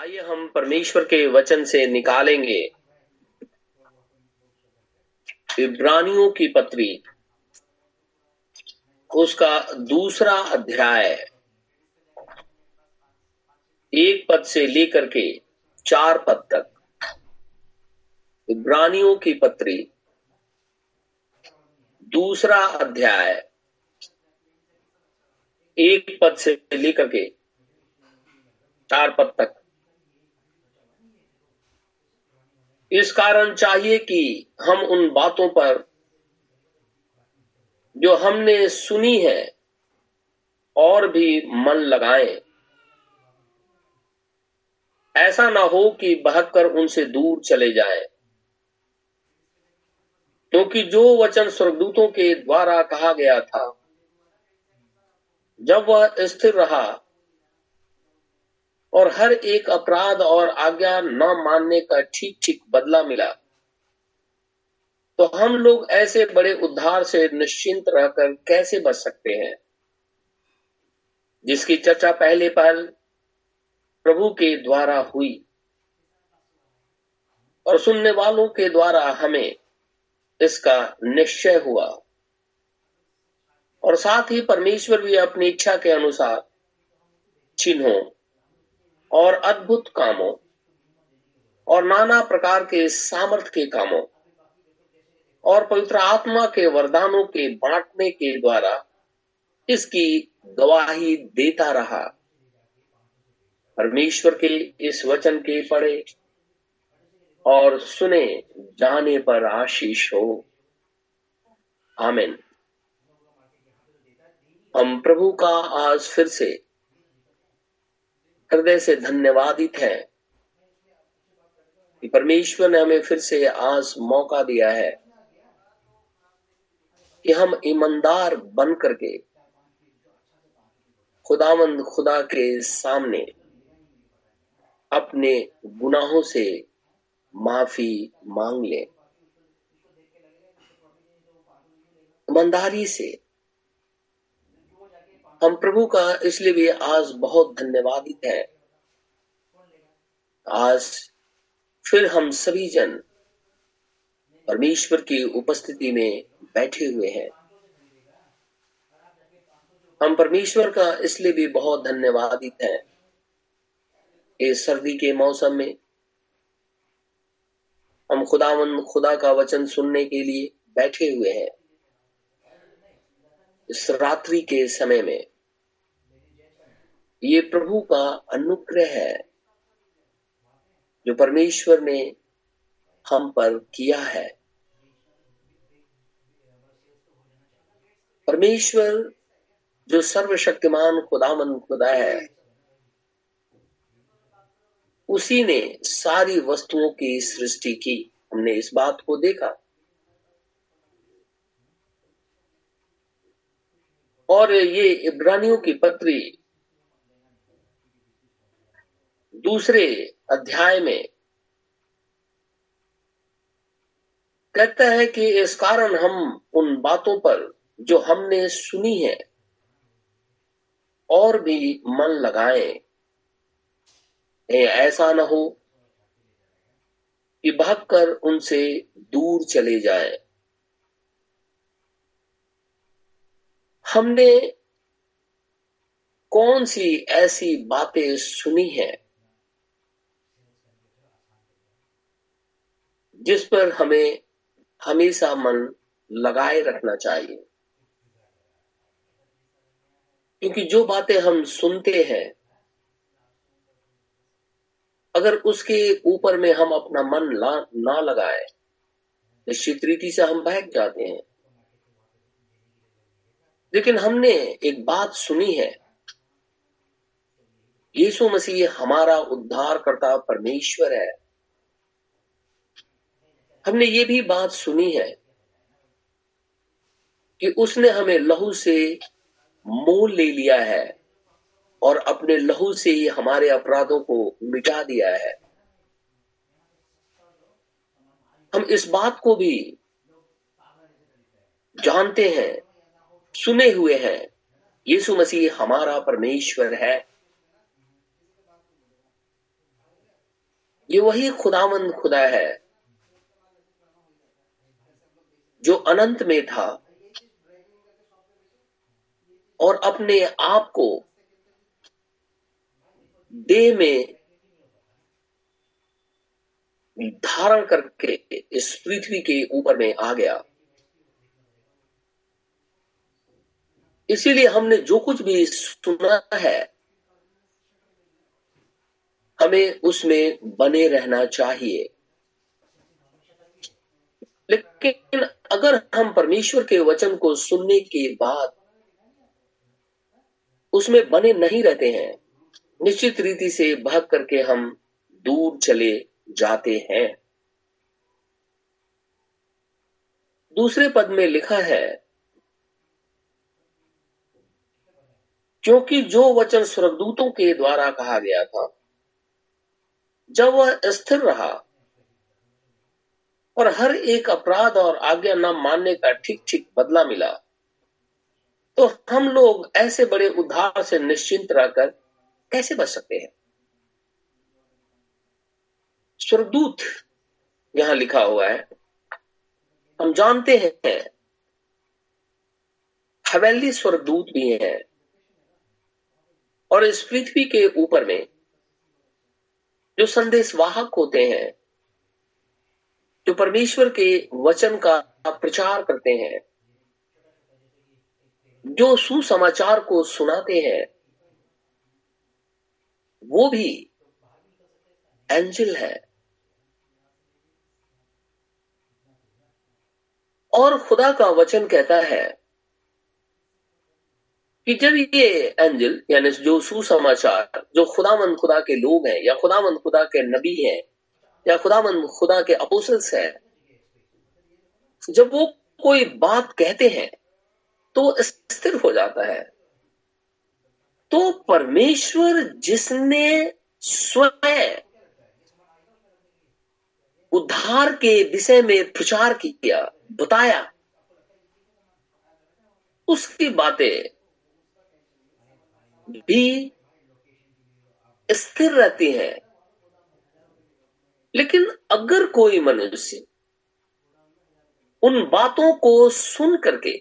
आइए हम परमेश्वर के वचन से निकालेंगे। इब्रानियों की पत्री, उसका दूसरा अध्याय। एक पद से लेकर के चार पद तक। इब्रानियों की पत्री, दूसरा अध्याय। एक पद से लेकर के चार पद तक। इस कारण चाहिए कि हम उन बातों पर जो हमने सुनी है और भी मन लगाएँ। ऐसा ना हो कि बहकर उनसे दूर चले जाएँ। क्योंकि जो वचन स्वर्गदूतों के द्वारा कहा गया था, जब वह स्थिर रहा और हर एक अपराध और आज्ञा न मानने का ठीक ठीक बदला मिला। तो हम लोग ऐसे बड़े उद्धार से निश्चिंत रहकर कैसे बच सकते हैं? जिसकी चर्चा पहले पहल प्रभु के द्वारा हुई और सुनने वालों के द्वारा हमें इसका निश्चय हुआ। और साथ ही परमेश्वर भी अपनी इच्छा के अनुसार चिन्हों और अद्भुत कामों और नाना प्रकार के सामर्थ्य के कामों और पवित्र आत्मा के वरदानों के बांटने के द्वारा इसकी गवाही देता रहा। परमेश्वर के इस वचन के पढ़े और सुने जाने पर आशीष हो। आमिन। हम प्रभु का आज फिर से हृदय से धन्यवादित है कि परमेश्वर ने हमें फिर से आज मौका दिया है कि हम ईमानदार बन करके खुदामंद खुदा के सामने अपने गुनाहों से माफ़ी मांग ले। ईमानदारी से हम प्रभु का इसलिए भी आज बहुत धन्यवादित है आज फिर हम सभी जन परमेश्वर की उपस्थिति में बैठे हुए हैं। हम परमेश्वर का इसलिए भी बहुत धन्यवादित है। इस सर्दी के मौसम में हम खुदावन खुदा का वचन सुनने के लिए बैठे हुए हैं। इस रात्रि के समय में। ये प्रभु का अनुग्रह है, जो परमेश्वर ने हम पर किया है। परमेश्वर जो सर्वशक्तिमान खुदामन खुदा है, उसी ने सारी वस्तुओं की सृष्टि की। हमने इस बात को देखा। और ये इब्रानियों की पत्री दूसरे अध्याय में कहता है कि इस कारण हम उन बातों पर जो हमने सुनी है, और भी मन लगाए। ऐसा न हो कि भागकर उनसे दूर चले जाएँ। हमने कौन सी ऐसी बातें सुनी है जिस पर हमें हमेशा मन लगाए रखना चाहिए? क्योंकि जो बातें हम सुनते हैं अगर उसके ऊपर में हम अपना मन ला, ना लगाए निश्चित रीति से हम बहक जाते हैं। लेकिन हमने एक बात सुनी है। यीशु मसीह हमारा उद्धार करता परमेश्वर है। हमने ये भी बात सुनी है कि उसने हमें लहू से मोल ले लिया है और अपने लहू से ही हमारे अपराधों को मिटा दिया है। हम इस बात को भी जानते हैं सुने हुए हैं। यीशु मसीह हमारा परमेश्वर है। ये वही खुदामंद खुदा है, जो अनंत में था और अपने आप को देह में धारण करके इस पृथ्वी के ऊपर में आ गया। इसीलिए हमने जो कुछ भी सुना है, हमें उसमें बने रहना चाहिए। लेकिन अगर हम परमेश्वर के वचन को सुनने के बाद उसमें बने नहीं रहते हैं, निश्चित रीति से भाग करके हम दूर चले जाते हैं। दूसरे पद में लिखा है क्योंकि जो वचन स्वर्गदूतों के द्वारा कहा गया था, जब वह स्थिर रहा, और हर एक अपराध और आज्ञा न मानने का ठीक ठीक बदला मिला तो हम लोग ऐसे बड़े उद्धार से निश्चिंत रहकर कैसे बच सकते हैं? स्वर्गदूत यहाँ लिखा हुआ है, हम जानते हैं, हवेली स्वर्गदूत भी हैं। और इस पृथ्वी के ऊपर में जो संदेश वाहक होते हैं, जो परमेश्वर के वचन का प्रचार करते हैं, जो सुसमाचार को सुनाते हैं, वो भी एंजल है। और खुदा का वचन कहता है कि जब ये एंजल, यानी जो सुसमाचार, जो खुदामंद खुदा के लोग हैं, या खुदामंद खुदा के नबी हैं, या खुदामंद खुदा के अपोसल्स हैं, जब वो कोई बात कहते हैं तो स्थिर हो जाता है। तो परमेश्वर जिसने स्वयं उद्धार के विषय में प्रचार किया, बताया, उसकी बातें भी स्थिर रहती है। लेकिन अगर कोई मनुष्य उन बातों को सुन करके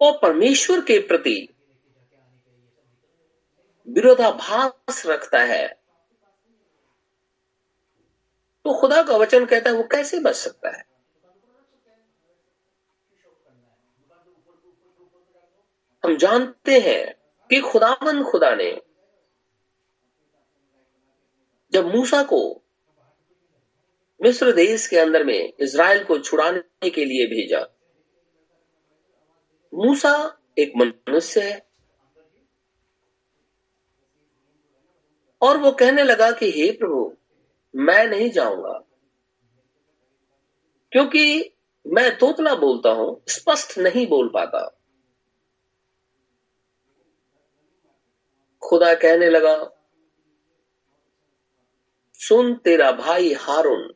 और परमेश्वर के प्रति विरोधाभास रखता है तो खुदा का वचन कहता है, वो कैसे बच सकता है? हम जानते हैं कि खुदाबंद खुदा ने जब मूसा को मिस्र देश के अंदर में इज़राइल को छुड़ाने के लिए भेजा, मूसा एक मनुष्य है और वो कहने लगा कि, हे प्रभु, मैं नहीं जाऊँगा, क्योंकि मैं तोतला बोलता हूँ, स्पष्ट नहीं बोल पाता। खुदा कहने लगा, सुन तेरा भाई हारून।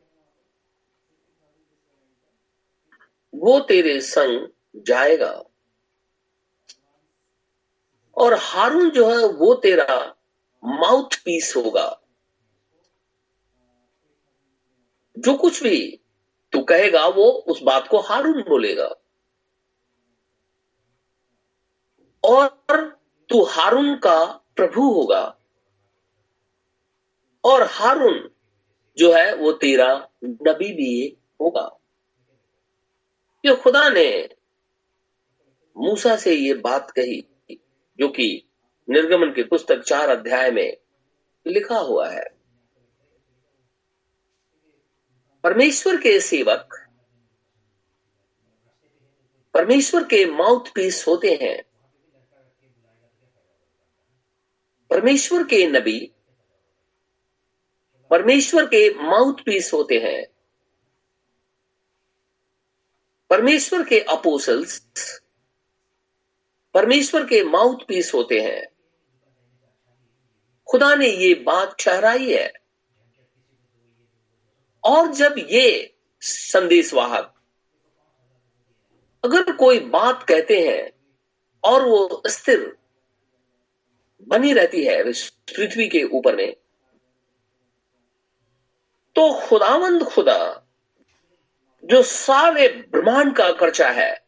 वो तेरे संग जाएगा। और हारून जो है, वो तेरा माउथ पीस होगा। जो कुछ भी तू कहेगा, वो उस बात को हारून बोलेगा। और तू हारून का प्रभु होगा। और हारून जो है, वो तेरा नबी भी होगा। ये खुदा ने मूसा से ये बात कही, जो कि निर्गमन की पुस्तक चार अध्याय में लिखा हुआ है। परमेश्वर के सेवक, परमेश्वर के माउथ पीस होते हैं। परमेश्वर के नबी, परमेश्वर के माउथ पीस होते हैं। परमेश्वर के अपोसल्स, परमेश्वर के माउथ पीस होते हैं। खुदा ने ये बात ठहराई है। और जब ये संदेशवाहक अगर कोई बात कहते हैं और वो स्थिर बनी रहती है पृथ्वी के ऊपर में। तो खुदावंद खुदा, जो सारे ब्रह्मांड का कर्चा है,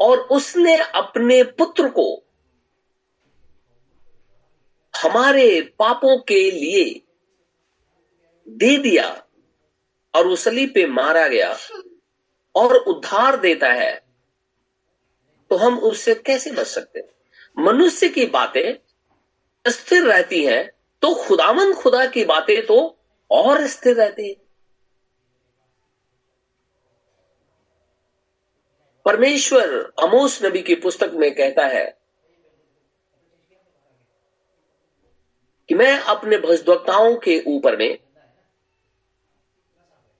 और उसने अपने पुत्र को हमारे पापों के लिए दे दिया और उस सलीब पे मारा गया और उद्धार देता है तो हम उससे कैसे बच सकते हैं? मनुष्य की बातें स्थिर रहती हैं तो खुदामंद खुदा की बातें तो और स्थिर रहती हैं। परमेश्वर अमोस नबी की पुस्तक में कहता है कि मैं अपने भजद्वक्ताओं के ऊपर में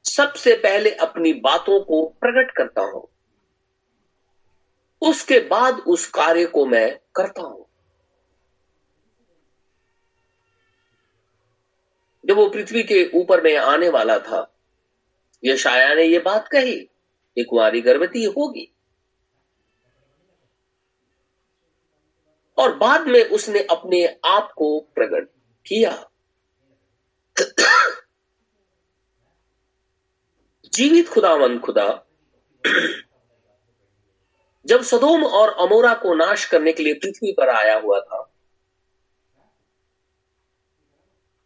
सबसे पहले अपनी बातों को प्रकट करता हूँ। उसके बाद उस कार्य को मैं करता हूँ। जब वो पृथ्वी के ऊपर में आने वाला था यशाया ने यह बात कही एक कुआरी गर्भवती होगी। और बाद में उसने अपने आप को प्रकट किया। जीवित खुदावन खुदा जब सदोम और अमोरा को नाश करने के लिए पृथ्वी पर आया हुआ था,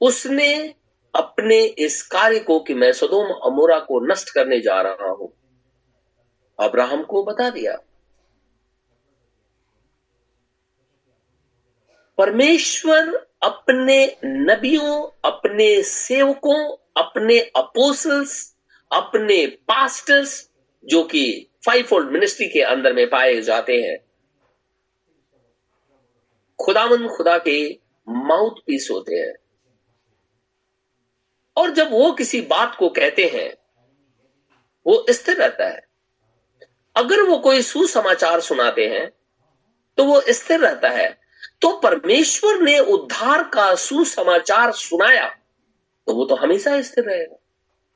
उसने अपने इस कार्य को कि मैं सदोम, अमोरा को नष्ट करने जा रहा हूँ। अब्राहम को बता दिया। परमेश्वर अपने नबियों, अपने सेवकों, अपने अपोसल्स अपने पास्टर्स जो कि फाइव फोल्ड मिनिस्ट्री के अंदर में पाए जाते हैं। खुदामंद खुदा के माउथ पीस होते हैं। और जब वो किसी बात को कहते हैं, वो स्थिर रहता है। अगर वो कोई सुसमाचार सुनाते हैं तो वो स्थिर रहता है। तो परमेश्वर ने उद्धार का सुसमाचार सुनाया तो वो तो हमेशा स्थिर रहेगा।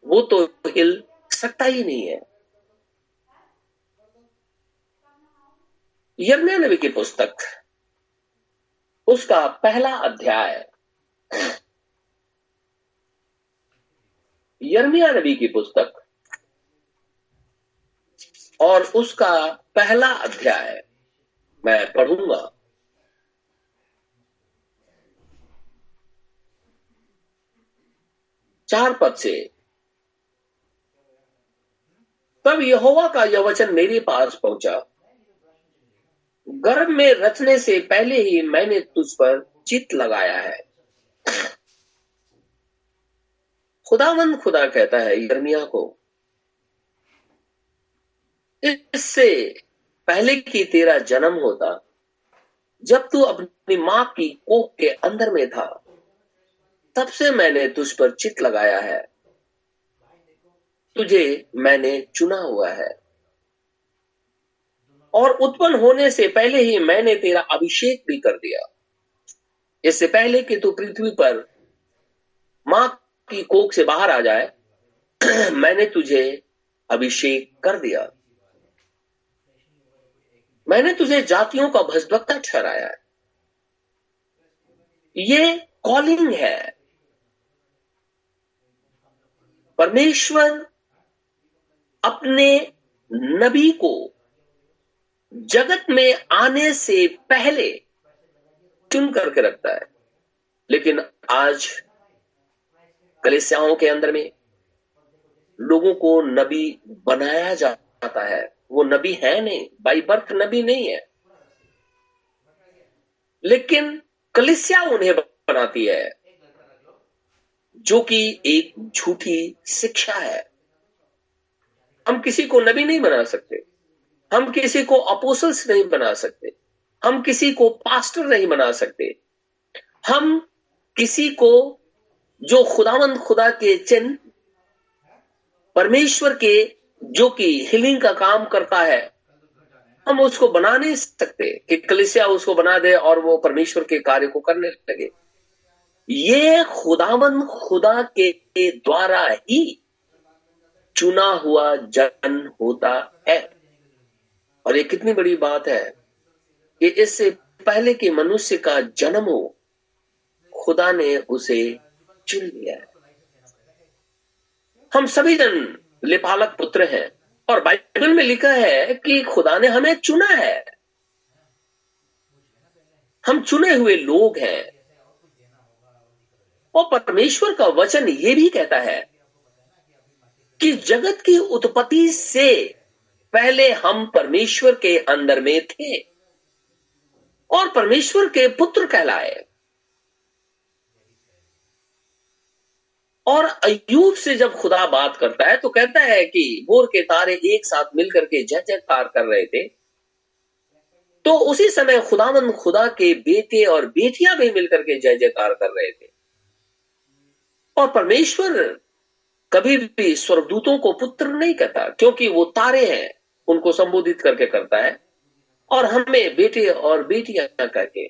वो तो हिल सकता ही नहीं है। यज्ञ नबी की पुस्तक, उसका पहला अध्याय। यर्मिया नबी की पुस्तक और उसका पहला अध्याय मैं पढ़ूँगा। चार पद से, तब यहोवा का यह वचन मेरे पास पहुँचा। गर्भ में रचने से पहले ही मैंने तुझ पर चित लगाया है। खुदावंद खुदा कहता है यर्मिया को, इससे पहले कि तेरा जन्म होता, जब तू अपनी माँ की कोख के अंदर में था, तब से मैंने तुझ पर चित लगाया है। तुझे मैंने चुना हुआ है। और उत्पन्न होने से पहले ही मैंने तेरा अभिषेक भी कर दिया। इससे पहले कि तू पृथ्वी पर माँ की कोख से बाहर आ जाए, मैंने तुझे अभिषेक कर दिया। मैंने तुझे जातियों का भजभक्ता ठहराया है। ये कॉलिंग है। परमेश्वर अपने नबी को जगत में आने से पहले चुन करके रखता है। लेकिन आज कलिसियाओं के अंदर में लोगों को नबी बनाया जाता है। वो नबी है नहीं बाई बर्थ नबी नहीं है। लेकिन कलिसिया उन्हें बनाती है, जो कि एक झूठी शिक्षा है। हम किसी को नबी नहीं बना सकते। हम किसी को अपोसल्स नहीं बना सकते। हम किसी को पास्टर नहीं बना सकते। हम किसी को जो खुदावंद खुदा के चिन्ह, परमेश्वर के जो कि हिलिंग का काम करता है, हम उसको बना नहीं सकते कि कलिसिया उसको बना दे और वो परमेश्वर के कार्य को करने लगे। ये खुदावंद खुदा के द्वारा ही चुना हुआ जन होता है। और ये कितनी बड़ी बात है कि इससे पहले कि मनुष्य का जन्म हो, खुदा ने उसे चुन लिया है। हम सभी जन लिपालक पुत्र हैं और बाइबल में लिखा है कि खुदा ने हमें चुना है। हम चुने हुए लोग हैं। और परमेश्वर का वचन ये भी कहता है कि जगत की उत्पत्ति से पहले हम परमेश्वर के अंदर में थे और परमेश्वर के पुत्र कहलाए। और अयूब से जब खुदा बात करता है तो कहता है कि भोर के तारे एक साथ मिलकर के जय जयकार कर रहे थे। तो उसी समय खुदावन खुदा के बेटे और बेटियाँ भी मिलकर के जय जयकार कर रहे थे। और परमेश्वर कभी भी स्वर्गदूतों को पुत्र नहीं कहता, क्योंकि वो तारे हैं। उनको संबोधित करके करता है और हमें बेटे और बेटियाँ करके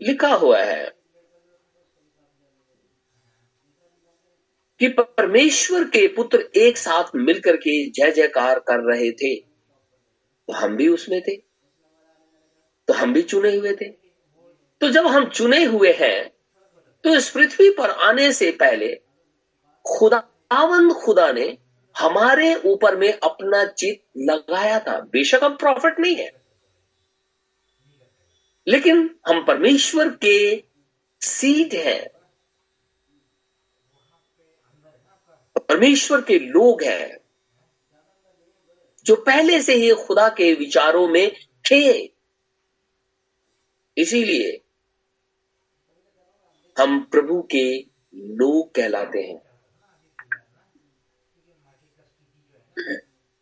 लिखा हुआ है कि परमेश्वर के पुत्र एक साथ मिलकर के जय जयकार कर रहे थे तो हम भी उसमें थे तो हम भी चुने हुए थे। तो जब हम चुने हुए हैं तो इस पृथ्वी पर आने से पहले खुदावंद खुदा ने हमारे ऊपर में अपना चित लगाया था। बेशक हम प्रॉफिट नहीं है। लेकिन हम परमेश्वर के सीट हैं। परमेश्वर के लोग हैं, जो पहले से ही खुदा के विचारों में थे। इसीलिए हम प्रभु के लोग कहलाते हैं।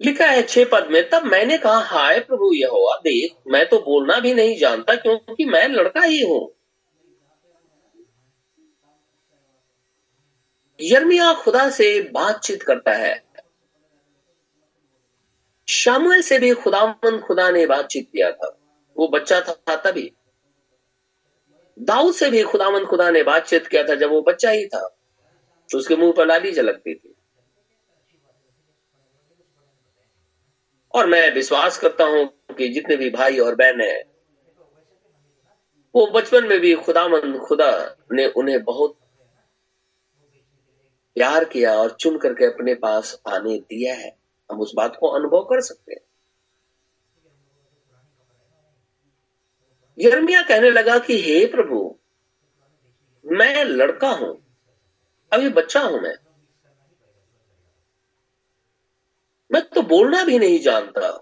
लिखा है छह पद में, तब मैंने कहा, हाय प्रभु यहोवा, देख, मैं तो बोलना भी नहीं जानता, क्योंकि मैं लड़का ही हूँ। यर्मिया खुदा से बातचीत करता है। शामुएल से भी खुदामंद खुदा ने बातचीत किया था। वो बच्चा था तभी। दाऊद से भी खुदामंद खुदा ने बातचीत किया था, जब वो बच्चा ही था तो उसके मुँह पर लाली झलकती थी। और मैं विश्वास करता हूँ कि जितने भी भाई और बहन है, वो बचपन में भी खुदामंद खुदा ने उन्हें बहुत प्यार किया और चुन करके अपने पास आने दिया है। हम उस बात को अनुभव कर सकते हैं। यर्मिया कहने लगा कि, हे प्रभु, मैं लड़का हूँ, अभी बच्चा हूँ मैं मैं तो बोलना भी नहीं जानता।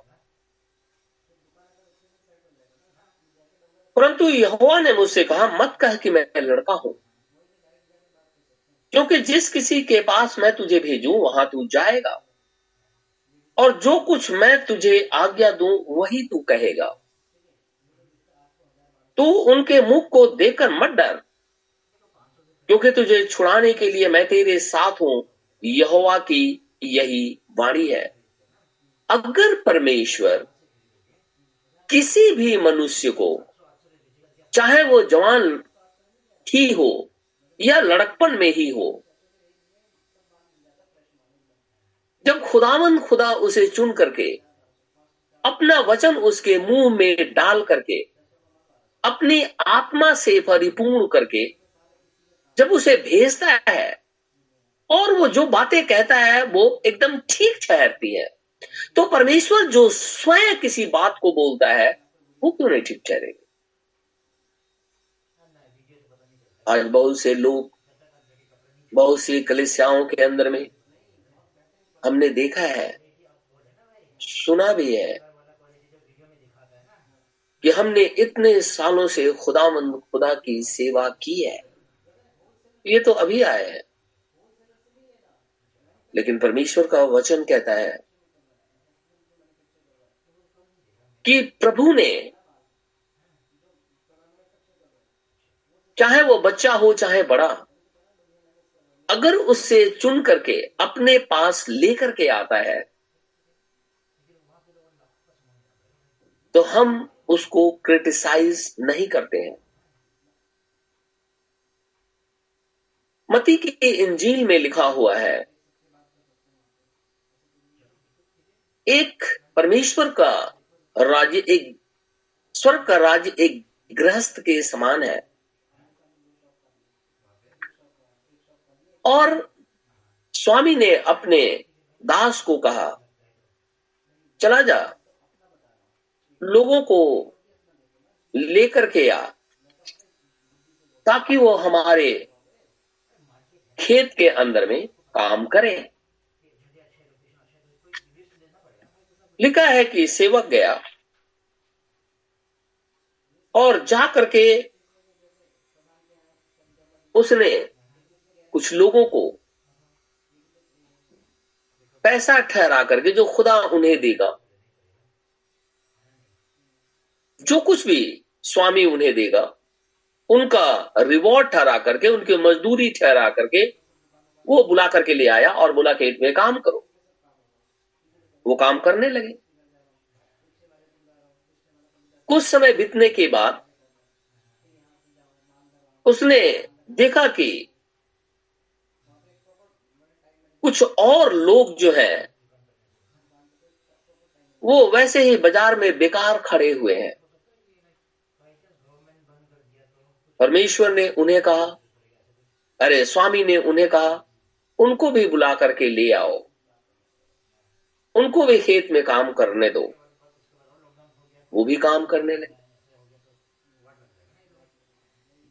परंतु यहोवा ने मुझसे कहा, मत कह कि मैं लड़का हूँ। क्योंकि जिस किसी के पास मैं तुझे भेजूं, वहाँ तू जाएगा। और जो कुछ मैं तुझे आज्ञा दूँ, वही तू कहेगा। तू उनके मुख को देखकर मत डर, क्योंकि तुझे छुड़ाने के लिए मैं तेरे साथ हूँ। यहोवा की यही वाणी है। अगर परमेश्वर किसी भी मनुष्य को, चाहे वो जवान ही हो या लड़कपन में ही हो, जब खुदावन खुदा उसे चुन करके, अपना वचन उसके मुँह में डाल करके, अपनी आत्मा से परिपूर्ण करके, जब उसे भेजता है, और वो जो बातें कहता है, वो एकदम ठीक ठहरती है। तो परमेश्वर जो स्वयं किसी बात को बोलता है, वो क्यों नहीं ठीक ठहरेगी? आज बहुत से लोग, बहुत सी कलिसियाओं के अंदर में हमने देखा है, सुना भी है कि हमने इतने सालों से खुदामंद खुदा की सेवा की है। ये तो अभी आए हैं। लेकिन परमेश्वर का वचन कहता है कि प्रभु ने, चाहे वो बच्चा हो, चाहे बड़ा, अगर उससे चुन करके, अपने पास लेकर के आता है तो हम उसको क्रिटिसाइज नहीं करते हैं। मती की इंजील में लिखा हुआ है, एक परमेश्वर का राज्य एक, स्वर्ग का राज्य एक गृहस्थ के समान है। और स्वामी ने अपने दास को कहा, चला जा, लोगों को लेकर के आ, ताकि वो हमारे खेत के अंदर में काम करें। लिखा है कि सेवक गया। और जा करके उसने कुछ लोगों को पैसा ठहरा करके जो खुदा उन्हें देगा, जो कुछ भी स्वामी उन्हें देगा, उनका रिवॉर्ड ठहरा करके, उनकी मजदूरी ठहरा करके वो बुला करके ले आया और बोला खेत में काम करो। वो काम करने लगे। कुछ समय बीतने के बाद उसने देखा कि कुछ और लोग जो है, वो वैसे ही बाज़ार में बेकार खड़े हुए हैं। परमेश्वर ने उन्हें कहा, अरे स्वामी ने उन्हें कहा, उनको भी बुला करके ले आओ। उनको भी खेत में काम करने दो। वो भी काम करने लगे।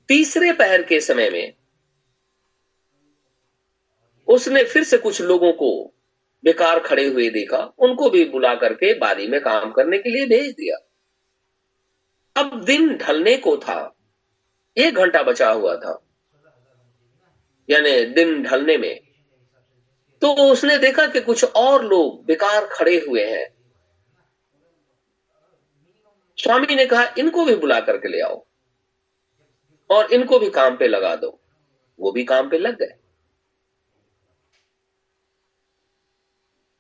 तीसरे पहर के समय में उसने फिर से कुछ लोगों को बेकार खड़े हुए देखा। उनको भी बुला करके बारी में काम करने के लिए भेज दिया। अब दिन ढलने को था। एक घंटा बचा हुआ था। यानी दिन ढलने में तो उसने देखा कि कुछ और लोग बेकार खड़े हुए हैं। स्वामी ने कहा, इनको भी बुला करके ले आओ और इनको भी काम पे लगा दो। वो भी काम पे लग गए।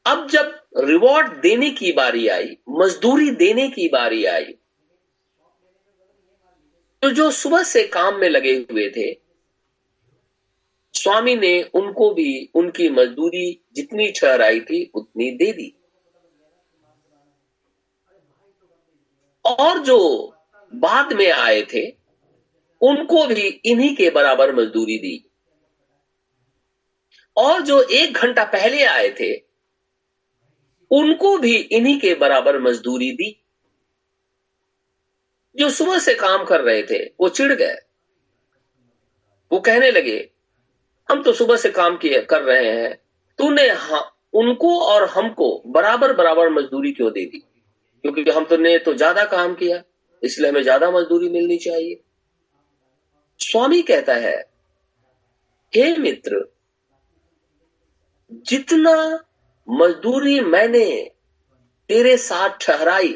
अब जब रिवॉर्ड देने की बारी आई, मजदूरी देने की बारी आई तो जो सुबह से काम में लगे हुए थे स्वामी ने उनको भी उनकी मजदूरी जितनी ठहराई थी, उतनी दे दी। और जो बाद में आए थे, उनको भी इन्हीं के बराबर मजदूरी दी। और जो एक घंटा पहले आए थे, उनको भी इन्हीं के बराबर मजदूरी दी। जो सुबह से काम कर रहे थे, वो चिढ़ गए। वो कहने लगे हम तो सुबह से काम किए, कर रहे हैं। तूने उनको और हमको बराबर बराबर मजदूरी क्यों दे दी? क्योंकि हम तो ने तो ज़्यादा काम किया, इसलिए हमें ज़्यादा मजदूरी मिलनी चाहिए। स्वामी कहता है, हे मित्र, जितना मजदूरी मैंने तेरे साथ ठहराई,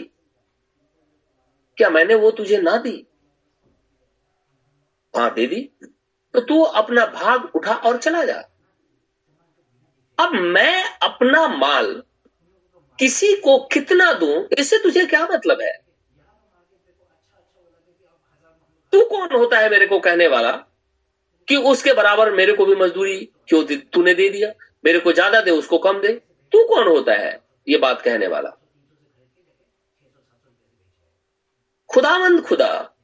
क्या मैंने वो तुझे ना दी? हाँ दे दी। तो तू अपना भाग उठा और चला जा। अब मैं अपना माल किसी को कितना दूँ, इससे तुझे क्या मतलब है? तू कौन होता है मेरे को कहने वाला कि उसके बराबर मेरे को भी मजदूरी क्यों तूने दे दिया? मेरे को ज़्यादा दे, उसको कम दे। तू कौन होता है ये बात कहने वाला? खुदावंद खुदा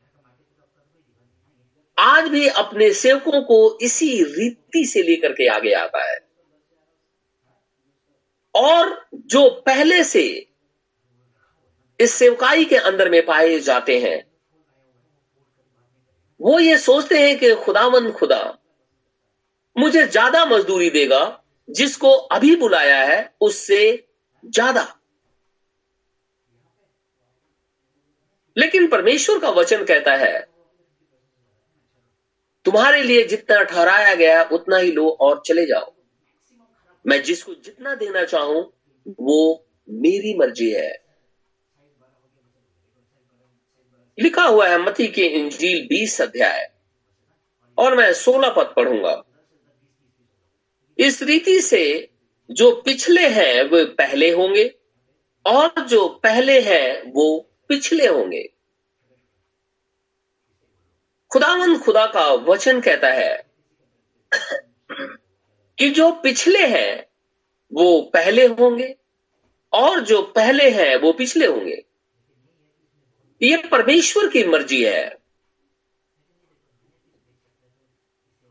आज भी अपने सेवकों को इसी रीति से लेकर के आगे आता है। और जो पहले से इस सेवकाई के अंदर में पाए जाते हैं, वो ये सोचते हैं कि खुदावन खुदा, मुझे ज़्यादा मजदूरी देगा, जिसको अभी बुलाया है, उससे ज़्यादा। लेकिन परमेश्वर का वचन कहता है तुम्हारे लिए जितना ठहराया गया उतना ही लो और चले जाओ। मैं जिसको जितना देना चाहूँ, वो मेरी मर्ज़ी है। लिखा हुआ है मती के इंजील बीस अध्याय, और मैं सोलह पद पढ़ूँगा। इस रीति से जो पिछले हैं, वे पहले होंगे, और जो पहले हैं, वो पिछले होंगे। खुदावंद खुदा का वचन कहता है कि जो पिछले हैं, वो पहले होंगे और जो पहले हैं, वो पिछले होंगे। ये परमेश्वर की मर्ज़ी है।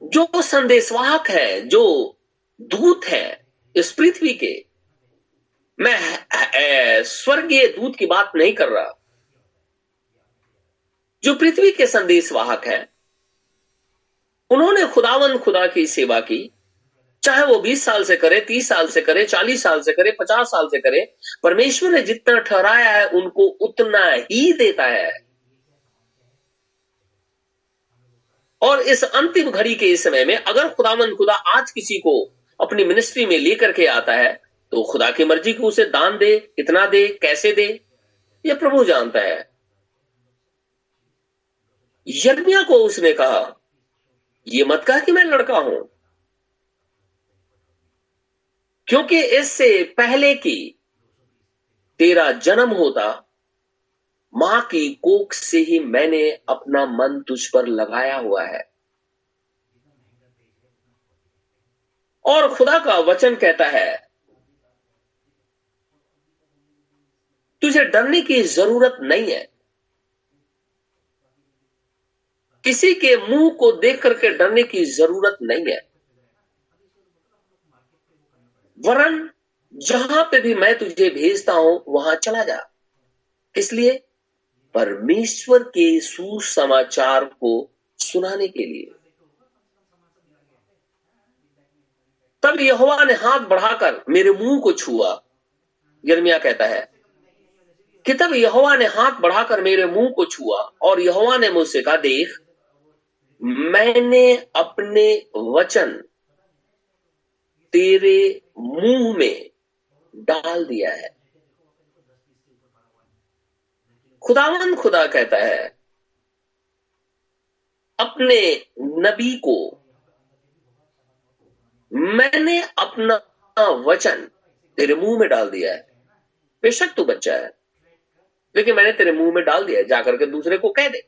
जो संदेशवाहक है, जो दूत है इस पृथ्वी के, मैं स्वर्गीय दूत की बात नहीं कर रहा। जो पृथ्वी के संदेशवाहक है, उन्होंने खुदावन खुदा की सेवा की। चाहे वो 20 साल से करे 30 साल से करे 40 साल से करे 50 साल से करे, परमेश्वर ने जितना ठहराया है, उनको उतना ही देता है। और इस अंतिम घड़ी के इस समय में, अगर खुदामंद खुदा आज किसी को अपनी मिनिस्ट्री में लेकर के आता है तो खुदा की मर्ज़ी को उसे दान दे कितना दे, कैसे दे, यह प्रभु जानता है। यज्ञ को उसने कहा यह मत कहा कि मैं लड़का हूँ। क्योंकि इससे पहले की तेरा जन्म होता, माँ की कोख से ही मैंने अपना मन तुझ पर लगाया हुआ है। और खुदा का वचन कहता है, तुझे डरने की ज़रूरत नहीं है। किसी के मुँह को देख करके डरने की ज़रूरत नहीं है। वरन जहाँ पे भी मैं तुझे भेजता हूँ, वहाँ चला जा। इसलिए परमेश्वर के सुसमाचार को सुनाने के लिए। तब यहोवा ने हाथ बढ़ाकर मेरे मुँह को छुआ। यर्मिया कहता है कि तब यहोवा ने हाथ बढ़ाकर मेरे मुँह को छुआ और यहोवा ने मुझसे कहा, देख मैंने अपने वचन तेरे मुँह में डाल दिया है। खुदावन खुदा कहता है, अपने नबी को मैंने अपना वचन तेरे मुँह में डाल दिया है। बेशक तू बच्चा है, लेकिन मैंने तेरे मुँह में डाल दिया है, जाकर के दूसरे को कह दे।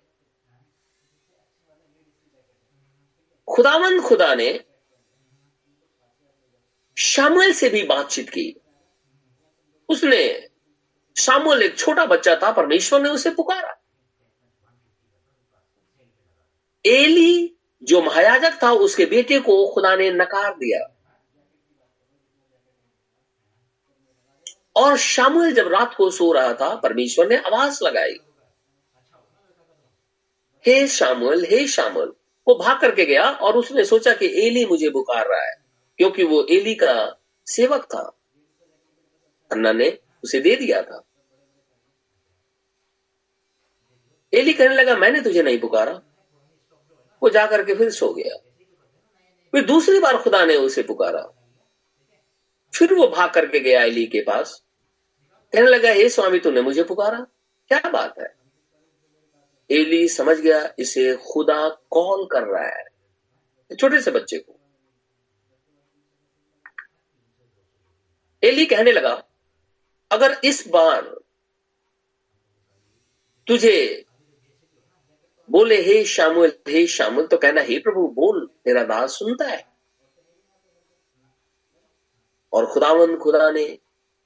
खुदावंद खुदा ने शामुएल से भी बातचीत की। उसने शामुएल, एक छोटा बच्चा था, परमेश्वर ने उसे पुकारा। एली, जो महायाजक था, उसके बेटे को खुदा ने नकार दिया। और शामुएल जब रात को सो रहा था, परमेश्वर ने आवाज़ लगाई। हे शामुएल हे शामुएल वो भाग करके गया और उसने सोचा कि एली मुझे बुकार रहा है, क्योंकि वो एली का सेवक था। अन्ना ने उसे दे दिया था। एली कहने लगा, मैंने तुझे नहीं पुकारा। वो जाकर के फिर सो गया। फिर दूसरी बार खुदा ने उसे पुकारा। फिर वो भाग करके गया एली के पास। कहने लगा, हे स्वामी, तूने मुझे पुकारा? क्या बात है? एली समझ गया, इसे खुदा कॉल कर रहा है, छोटे से बच्चे को। एली कहने लगा, अगर इस बार तुझे बोले, हे शामुल हे शामुल तो कहना, हे प्रभु, बोल तेरा दास सुनता है। और खुदावन खुदा ने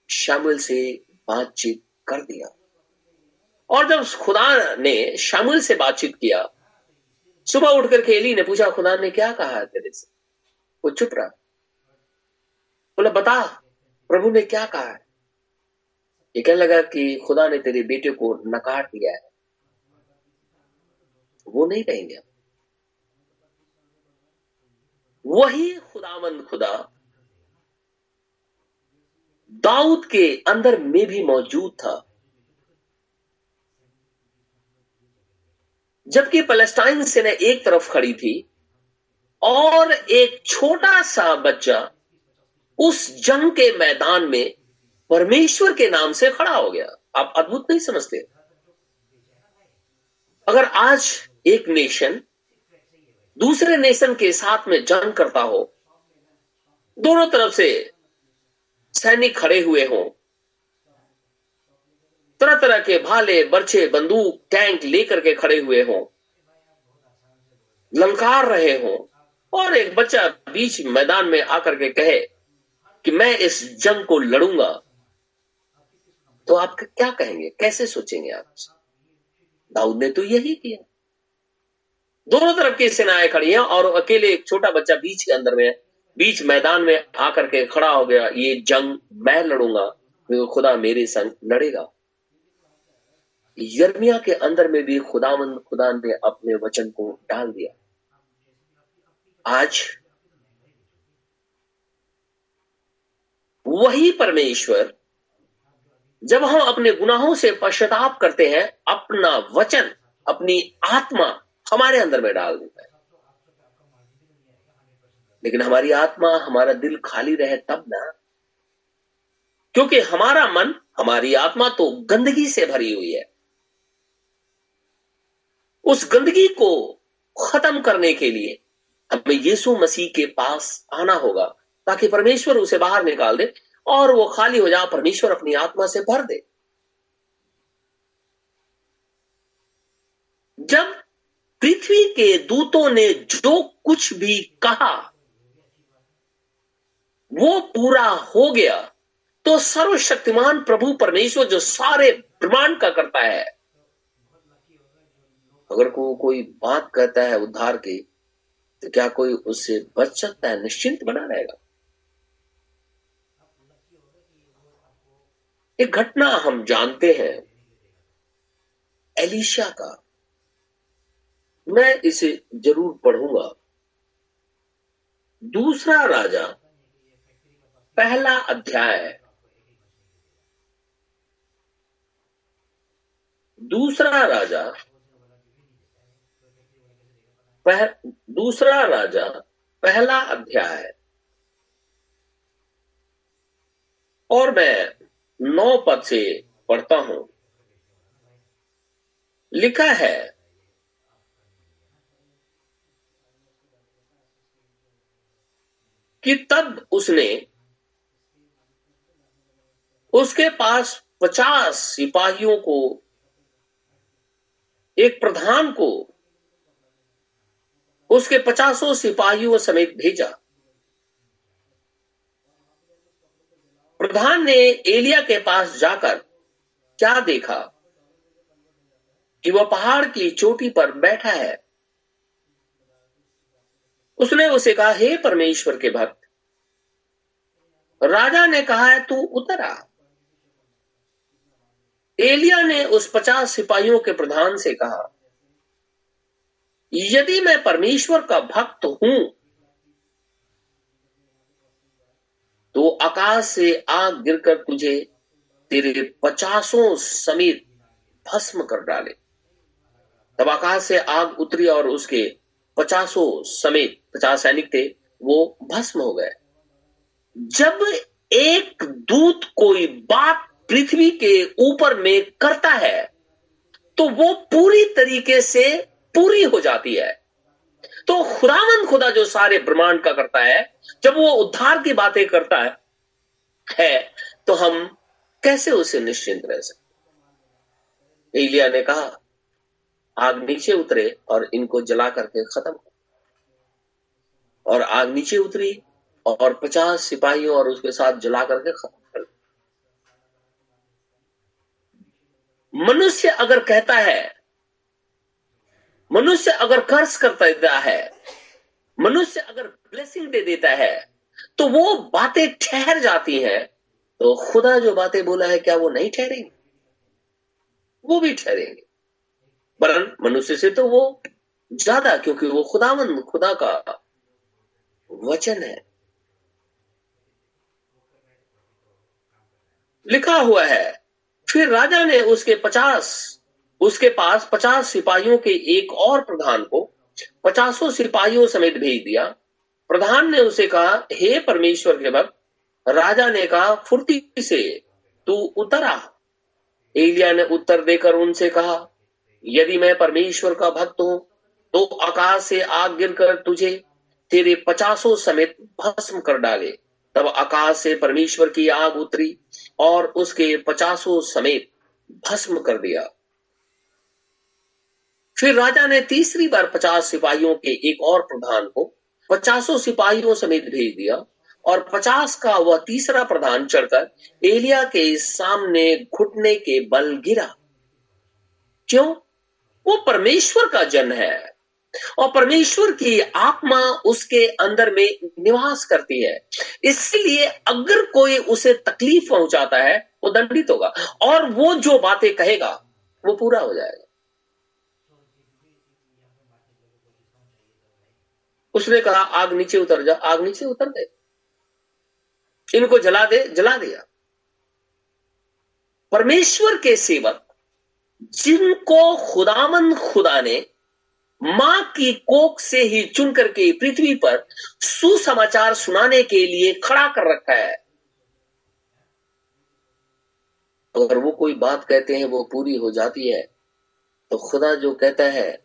शामिल से बातचीत कर दिया। और जब खुदा ने शामिल से बातचीत किया, सुबह उठ करके एली ने पूछा, खुदा ने क्या कहा तेरे से? वो चुप रहा। बोला, बता, प्रभु ने क्या कहा है? ये कहने लगा कि खुदा ने तेरे बेटे को नकार दिया है। वो नहीं रहेंगे वही खुदावंद खुदा दाऊद के अंदर में भी मौजूद था। जबकि पलेस्टाइन सेना एक तरफ़ खड़ी थी और एक छोटा सा बच्चा उस जंग के मैदान में परमेश्वर के नाम से खड़ा हो गया। आप अद्भुत नहीं समझते। अगर आज एक नेशन दूसरे नेशन के साथ में जंग करता हो, दोनों तरफ़ से सैनिक खड़े हुए हों तरह तरह के भाले, बर्छे, बंदूक, टैंक लेकर के खड़े हुए हों। ललकार रहे हों। और एक बच्चा बीच मैदान में आकर के कहे कि मैं इस जंग को लड़ूँगा। तो आप क्या कहेंगे? कैसे सोचेंगे आप दाऊद ने तो यही किया। दोनों तरफ़ की सेनाएँ खड़ी हैं और अकेले एक छोटा बच्चा बीच के अंदर में, बीच मैदान में आकर के खड़ा हो गया। ये जंग मैं लड़ूँगा खुदा मेरे संग लड़ेगा। यर्मिया के अंदर में भी खुदावंद खुदा ने अपने वचन को डाल दिया। आज वही परमेश्वर, जब हम अपने गुनाहों से पश्चाताप करते हैं, अपना वचन, अपनी आत्मा हमारे अंदर में डाल देता है। लेकिन हमारी आत्मा, हमारा दिल खाली रहे तब ना, क्योंकि हमारा मन, हमारी आत्मा तो गंदगी से भरी हुई है। उस गंदगी को खत्म करने के लिए हमें यीशु मसीह के पास आना होगा, ताकि परमेश्वर उसे बाहर निकाल दे और वो खाली हो जाए परमेश्वर अपनी आत्मा से भर दे। जब पृथ्वी के दूतों ने जो कुछ भी कहा, वो पूरा हो गया तो सर्वशक्तिमान प्रभु परमेश्वर जो सारे ब्रह्मांड का करता है अगर को कोई बात कहता है उद्धार की तो क्या कोई उससे बच सकता है? निश्चिंत बना रहेगा। एक घटना हम जानते हैं, एलिशा का। मैं इसे ज़रूर पढ़ूँगा। दूसरा राजा, पहला अध्याय। दूसरा राजा पह, दूसरा राजा पहला अध्याय। और मैं नौ पद से पढ़ता हूँ। लिखा है कि तब उसने उसके पास पचास सिपाहियों को एक प्रधान को उसके पचासों सिपाहियों समेत भेजा। प्रधान ने एलिया के पास जाकर क्या देखा? कि वह पहाड़ की चोटी पर बैठा है। उसने उसे कहा, हे परमेश्वर के भक्त, राजा ने कहा है, तू उतर एलिया ने उस पचास सिपाहियों के प्रधान से कहा यदि मैं परमेश्वर का भक्त हूँ तो आकाश से आग गिरकर तुझे तेरे पचासों समेत भस्म कर डाले। तब आकाश से आग उतरी और उसके पचासों समेत पचास सैनिक थे, वो भस्म हो गए। जब एक दूत कोई बात पृथ्वी के ऊपर में करता है तो वो पूरी तरीके से पूरी हो जाती है। तो खुदावंद खुदा जो सारे ब्रह्मांड का करता है जब वो उद्धार की बातें करता है, है तो हम कैसे उसे निश्चिंत रह सकते एलिया ने कहा आग नीचे उतरे और इनको जला करके खत्म और आग नीचे उतरी और पचास सिपाहियों और उसके साथ जला करके खत्म कर मनुष्य अगर कहता है मनुष्य अगर कर्ज कर देता है, मनुष्य अगर ब्लेसिंग दे देता है तो वो बातें ठहर जाती हैं। तो खुदा जो बातें बोला है, क्या वो नहीं ठहरेंगे? वो भी ठहरेंगे। वरन मनुष्य से तो वो ज़्यादा, क्योंकि वो खुदावन, खुदा का वचन है। लिखा हुआ है, फिर राजा ने उसके पचास उसके पास पचास सिपाहियों के एक और प्रधान को पचासों सिपाहियों समेत भेज दिया। प्रधान ने उसे कहा, हे परमेश्वर के भक्त, राजा ने कहा, फुर्ती से तू उतरा एलिया ने उत्तर देकर उनसे कहा, यदि मैं परमेश्वर का भक्त हूँ तो आकाश से आग गिरकर तुझे, तेरे पचासों समेत भस्म कर डाले। तब आकाश से परमेश्वर की आग उतरी और उसके पचासों समेत भस्म कर दिया। फिर राजा ने तीसरी बार पचास सिपाहियों के एक और प्रधान को पचासों सिपाहियों समेत भेज दिया और पचास का वह तीसरा प्रधान चढ़कर एलिया के सामने घुटने के बल गिरा। क्यों? वो परमेश्वर का जन है और परमेश्वर की आत्मा उसके अंदर में निवास करती है। इसलिए अगर कोई उसे तकलीफ़ पहुंचाता है, वो दंडित होगा और वो जो बातें कहेगा, वो पूरा हो जाएगा। उसने कहा, आग नीचे उतर जा। आग नीचे उतर गए। इनको जला दे, जला दिया। परमेश्वर के सेवक, जिनको खुदामन खुदा ने माँ की कोख से ही चुन करके पृथ्वी पर सुसमाचार सुनाने के लिए खड़ा कर रखा है। अगर वो कोई बात कहते हैं, वो पूरी हो जाती है तो खुदा जो कहता है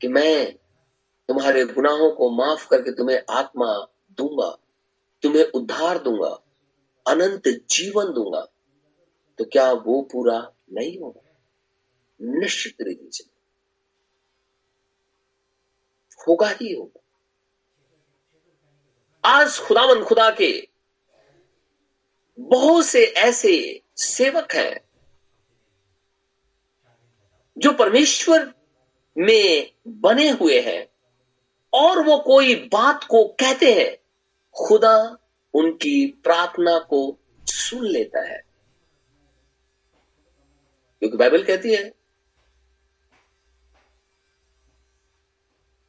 कि मैं तुम्हारे गुनाहों को माफ़ करके तुम्हें आत्मा दूँगा, तुम्हें उद्धार दूँगा, अनंत जीवन दूँगा तो क्या वो पूरा नहीं होगा? निश्चित रीति से होगा ही होगा। आज खुदावन खुदा के बहुत से ऐसे सेवक हैं जो परमेश्वर में बने हुए हैं। और वो कोई बात को कहते हैं। खुदा उनकी प्रार्थना को सुन लेता है। क्योंकि बाइबल कहती है,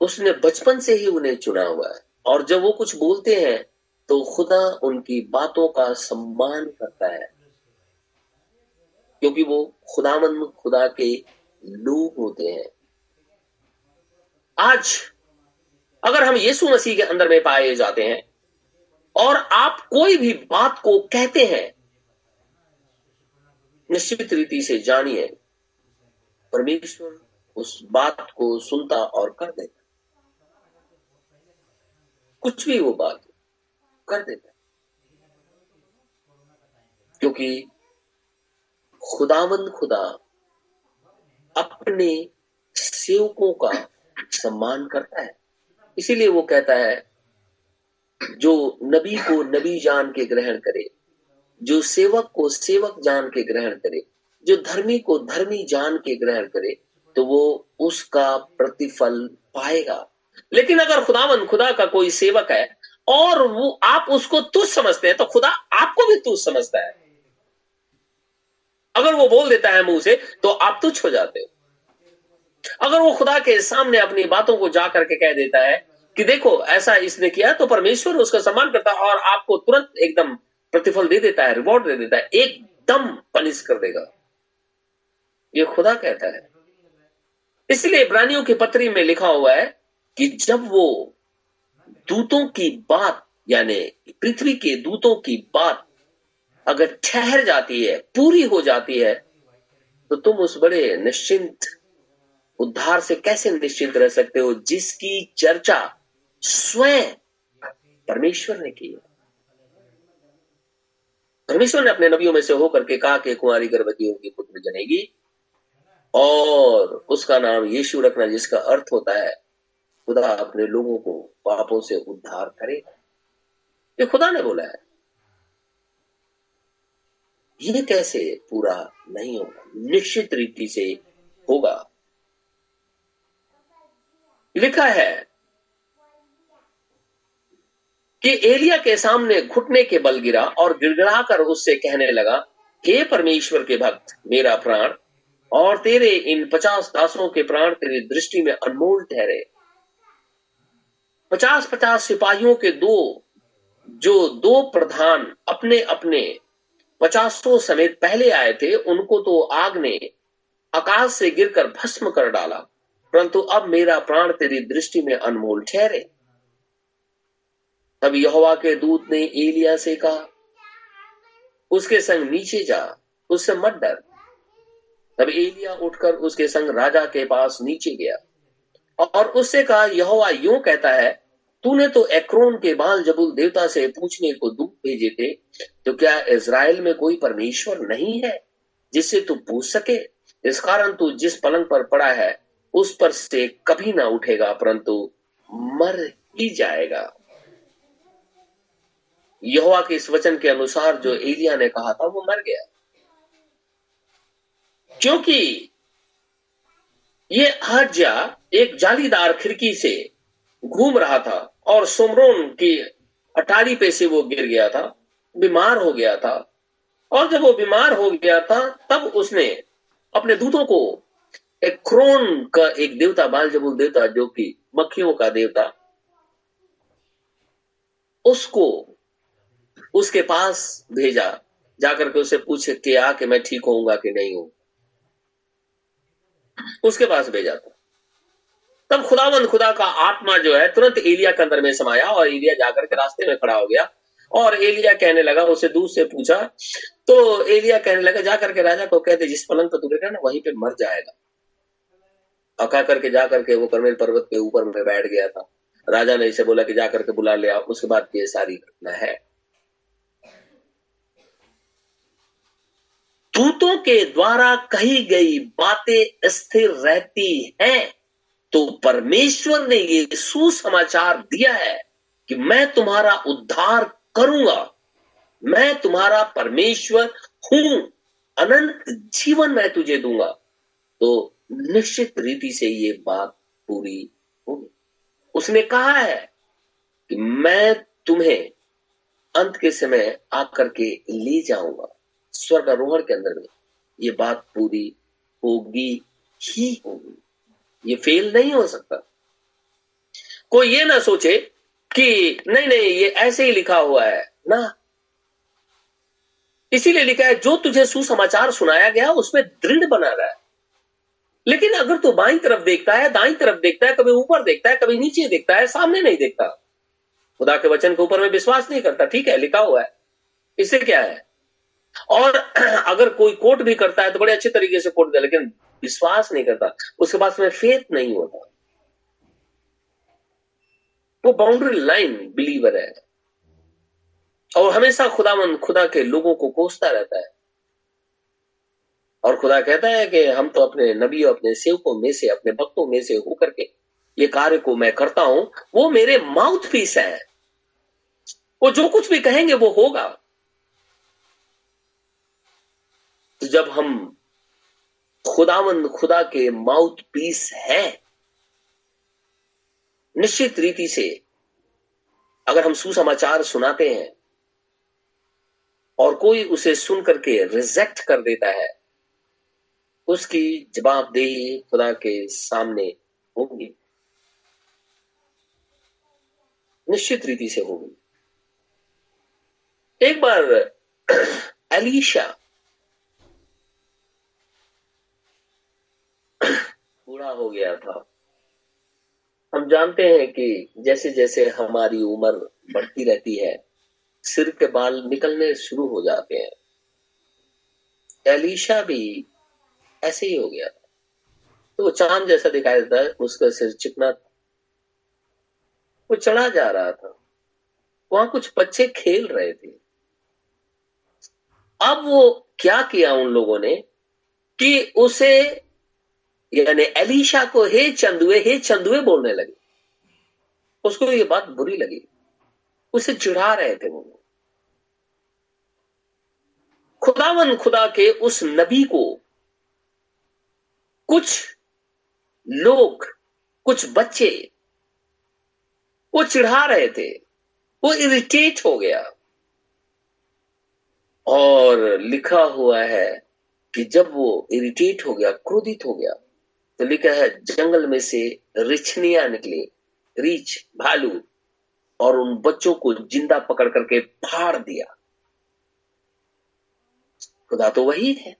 उसने बचपन से ही उन्हें चुना हुआ है। और जब वो कुछ बोलते हैं तो खुदा उनकी बातों का सम्मान करता है। क्योंकि वो खुदामंद, खुदा के लोग होते हैं। आज अगर हम यीशु मसीह के अंदर में पाए जाते हैं, और आप कोई भी बात को कहते हैं, निश्चित रीति से जानिए, परमेश्वर उस बात को सुनता और कर देता कुछ भी वो बात कर देता क्योंकि खुदावंद खुदा अपने सेवकों का सम्मान करता है। इसीलिए वो कहता है, जो नबी को नबी जान के ग्रहण करे, जो सेवक को सेवक जान के ग्रहण करे, जो धर्मी को धर्मी जान के ग्रहण करे तो वो उसका प्रतिफल पाएगा। लेकिन अगर खुदावन, खुदा का कोई सेवक है, और वो आप उसको तुझ समझते हैं तो खुदा आपको भी तुझ समझता है। अगर वो बोल देता है मुँह से तो आप तुझ हो जाते हो। अगर वो खुदा के सामने अपनी बातों को जा करके कह देता है कि देखो, ऐसा इसने किया तो परमेश्वर उसका सम्मान करता है और आपको तुरंत एकदम प्रतिफल दे देता है रिवॉर्ड दे देता है, एकदम पनिश कर देगा। ये खुदा कहता है। इसलिए इब्रानियों की पत्री में लिखा हुआ है कि जब वो दूतों की बात, यानी पृथ्वी के दूतों की बात अगर ठहर जाती है, पूरी हो जाती है तो तुम उस बड़े निश्चिंत, उद्धार से कैसे निश्चिंत रह सकते हो जिसकी चर्चा स्वयं परमेश्वर ने की है परमेश्वर ने अपने नबियों में से होकर के कहा कि कुमारी गर्भवती होगी पुत्र जनेगी और उसका नाम यीशु रखना, जिसका अर्थ होता है, खुदा अपने लोगों को पापों से उद्धार करेगा ये खुदा ने बोला है। ये कैसे पूरा नहीं होगा? निश्चित रीति से होगा। लिखा है कि एलिया के सामने घुटने के बल गिरा और गिड़गिड़ाकर उससे कहने लगा, हे परमेश्वर के भक्त, मेरा प्राण और तेरे इन पचास दासों के प्राण तेरी दृष्टि में अनमोल ठहरे। पचास पचास सिपाहियों के दो, जो दो प्रधान अपने अपने पचासों समेत पहले आए थे, उनको तो आग ने आकाश से गिरकर भस्म कर डाला, परंतु अब मेरा प्राण तेरी दृष्टि में अनमोल ठहरे। तब यहोवा के दूत ने एलिया से कहा, उसके संग नीचे जा, उससे मत डर। तब एलिया उठकर उसके संग राजा के पास नीचे गया और उससे कहा, यहोवा यूँ कहता है, तूने तो एक्रोन के बाल जबुल देवता से पूछने को दूत भेजे थे तो क्या इज़राइल में कोई परमेश्वर नहीं है जिससे तू पूछ सके? इस कारण तू जिस पलंग पर पड़ा है, उस पर से कभी ना उठेगा, परंतु मर ही जाएगा। यहोवा के इस वचन के अनुसार जो एलिया ने कहा था, वो मर गया। क्योंकि ये हज्जा एक जालीदार खिड़की से घूम रहा था और सुमरोन की अटारी पे से वो गिर गया था, बीमार हो गया था। और जब वो बीमार हो गया था, तब उसने अपने दूतों को एक क्रोन का एक देवता बालजबुल देवता, जो कि मक्खियों का देवता, उसको उसके पास भेजा, जाकर के उसे पूछे कि आ, कि मैं ठीक होऊँगा कि नहीं हूँ। उसके पास भेजा था। तब खुदावंद खुदा का आत्मा जो है, तुरंत एलिया के अंदर में समाया और एलिया जाकर के रास्ते में खड़ा हो गया। और एलिया कहने लगा, उसे दूर से पूछा तो एलिया कहने लगा, जाकर के राजा को कहते जिस पलंग पर तुलेगा ना, वहीं पे मर जाएगा। अका करके, जाकर के वो करमेल पर्वत के ऊपर में बैठ गया था। राजा ने इसे बोला कि जाकर के बुला लिया उसके बाद ये सारी घटना है। दूतों के द्वारा कही गई बातें स्थिर रहती हैं तो परमेश्वर ने ये सुसमाचार दिया है कि मैं तुम्हारा उद्धार करूँगा। मैं तुम्हारा परमेश्वर हूँ, अनंत जीवन मैं तुझे दूँगा। तो निश्चित रीति से ये बात पूरी होगी। उसने कहा है कि मैं तुम्हें अंत के समय आकर के ले जाऊँगा। स्वर्ग आरोहण के अंदर में ये बात पूरी होगी ही होगी। ये फेल नहीं हो सकता। कोई ये ना सोचे कि नहीं नहीं, ये ऐसे ही लिखा हुआ है। ना। इसीलिए लिखा है, जो तुझे सुसमाचार सुनाया गया, उसमें दृढ़ बना रहा है। लेकिन अगर तू बाई तरफ़ देखता है, दाई तरफ़ देखता है, कभी ऊपर देखता है, कभी नीचे देखता है, सामने नहीं देखता। खुदा के वचन के ऊपर में विश्वास नहीं करता। ठीक है, लिखा हुआ है। इससे क्या है? और अगर कोई कोट भी करता है तो बड़े अच्छे तरीके से कोट दिया लेकिन विश्वास नहीं करता। उसके पास में फेथ नहीं होता। वो बाउंड्री लाइन बिलीवर है। और हमेशा खुदामंद, खुदा के लोगों को कोसता रहता है। और खुदा कहता है कि हम तो अपने नबी अपने सेवकों में से, अपने भक्तों में से होकर के ये कार्य को मैं करता हूँ, वो मेरे माउथ पीस है। वो जो कुछ भी कहेंगे, वो होगा। तो जब हम खुदावंद, खुदा के माउथ पीस है, निश्चित रीति से अगर हम सुसमाचार सुनाते हैं और कोई उसे सुन करके रिजेक्ट कर देता है, उसकी जवाबदेही खुदा के सामने होगी। निश्चित रीति से होगी। एक बार एलिशा बूढ़ा हो गया था। हम जानते हैं कि जैसे जैसे हमारी उम्र बढ़ती रहती है, सिर के बाल निकलने शुरू हो जाते हैं। एलिशा भी ऐसे ही हो गया तो चाँद जैसा दिखाई देता है, उसका सिर चिकना था। वो चढ़ा जा रहा था। वहाँ कुछ बच्चे खेल रहे थे। अब वो क्या किया उन लोगों ने कि उसे यानी एलिशा को हे चंदुए हे चंदुए बोलने लगे। उसको ये बात बुरी लगी। उसे चिढ़ा रहे थे वो खुदावन खुदा के उस नबी को कुछ लोग, कुछ बच्चे, वो चिढ़ा रहे थे। वो इरिटेट हो गया। और लिखा हुआ है कि जब वो इरिटेट हो गया, क्रोधित हो गया तो लिखा है जंगल में से रिछनिया निकली। रीछ भालू और उन बच्चों को ज़िंदा पकड़ करके फाड़ दिया। खुदा तो वही है।